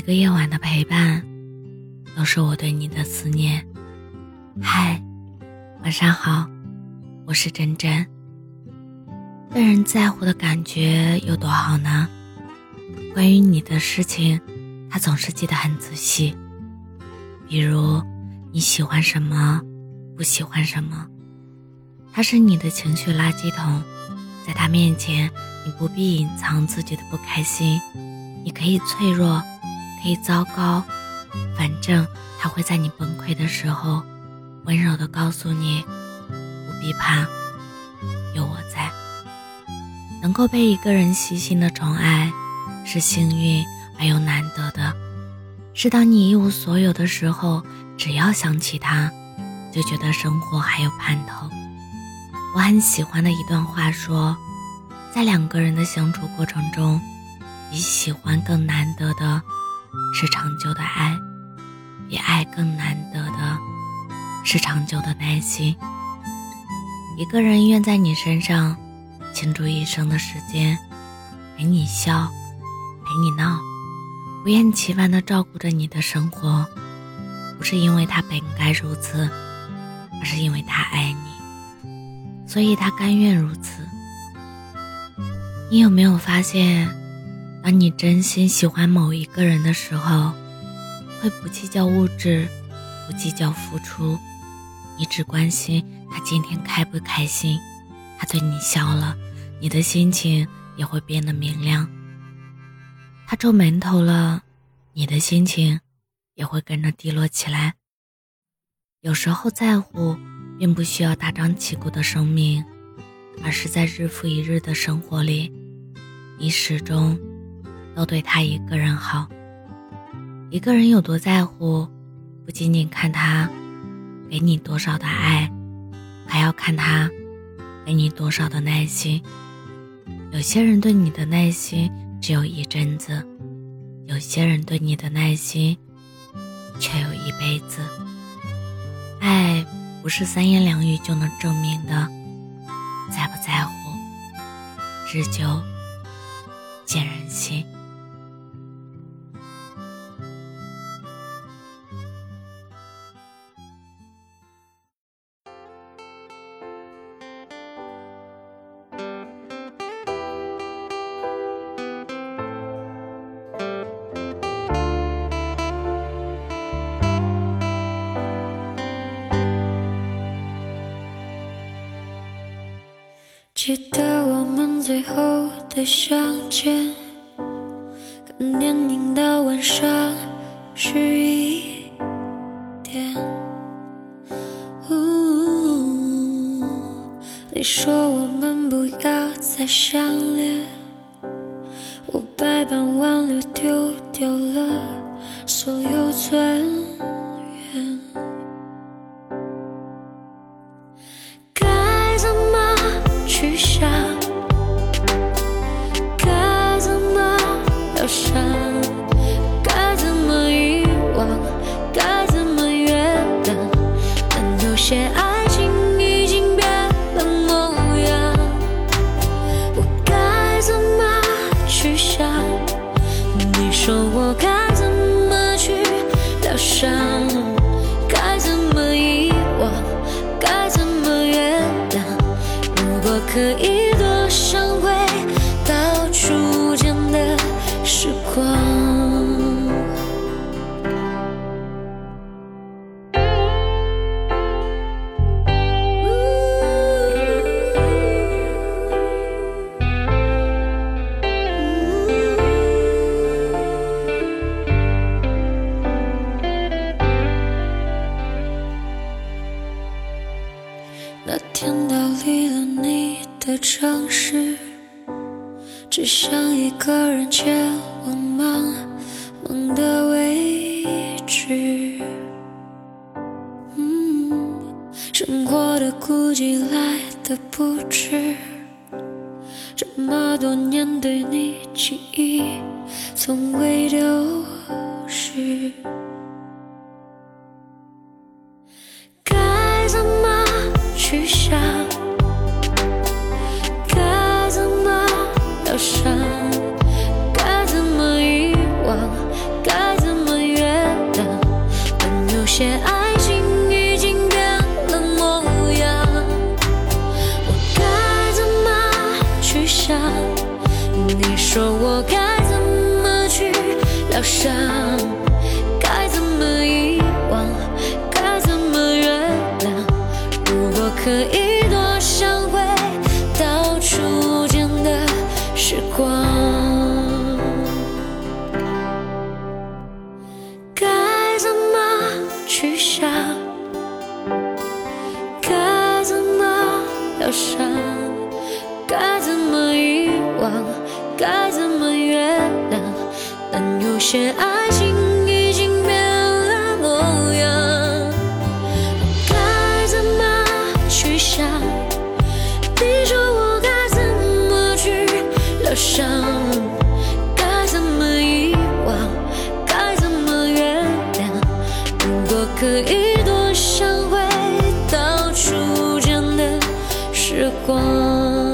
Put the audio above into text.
一个夜晚的陪伴，都是我对你的思念。嗨，晚上好，我是真真。被人在乎的感觉有多好呢？关于你的事情，他总是记得很仔细。比如你喜欢什么，不喜欢什么，他是你的情绪垃圾桶，在他面前，你不必隐藏自己的不开心，你可以脆弱。可以糟糕，反正他会在你崩溃的时候，温柔的告诉你，不必怕，有我在。能够被一个人细心的宠爱，是幸运而又难得的。是当你一无所有的时候，只要想起他，就觉得生活还有盼头。我很喜欢的一段话说，在两个人的相处过程中，比喜欢更难得的。是长久的爱，比爱更难得的是长久的耐心。一个人愿在你身上倾注一生的时间，陪你笑，陪你闹，不厌其烦地照顾着你的生活，不是因为他本该如此，而是因为他爱你，所以他甘愿如此。你有没有发现？当你真心喜欢某一个人的时候，会不计较物质，不计较付出，你只关心他今天开不开心。他对你笑了，你的心情也会变得明亮。他皱眉头了，你的心情也会跟着低落起来。有时候在乎，并不需要大张旗鼓的声明，而是在日复一日的生活里，你始终。都对他一个人好。一个人有多在乎，不仅仅看他给你多少的爱，还要看他给你多少的耐心。有些人对你的耐心只有一阵子，有些人对你的耐心却有一辈子。爱不是三言两语就能证明的，在不在乎，日久见人心。记得我们最后的相见，看电影到晚上十一点。你说我们不要再相恋，我百般挽留，丢掉了所有可以城市。只想一个人前往茫茫的未知，生活的孤寂来的不迟，这么多年对你记忆从未丢失。些爱情已经变了模样我该怎么去想你说我该怎么去疗伤该怎么遗忘该怎么原谅如果可以多想回到初见的时光该怎么遗忘？该怎么原谅？但有些爱情已经变了模样。我该怎么去想？你说我该怎么去疗伤？该怎么遗忘？该怎么原谅？如果可以多想回到初见的时光。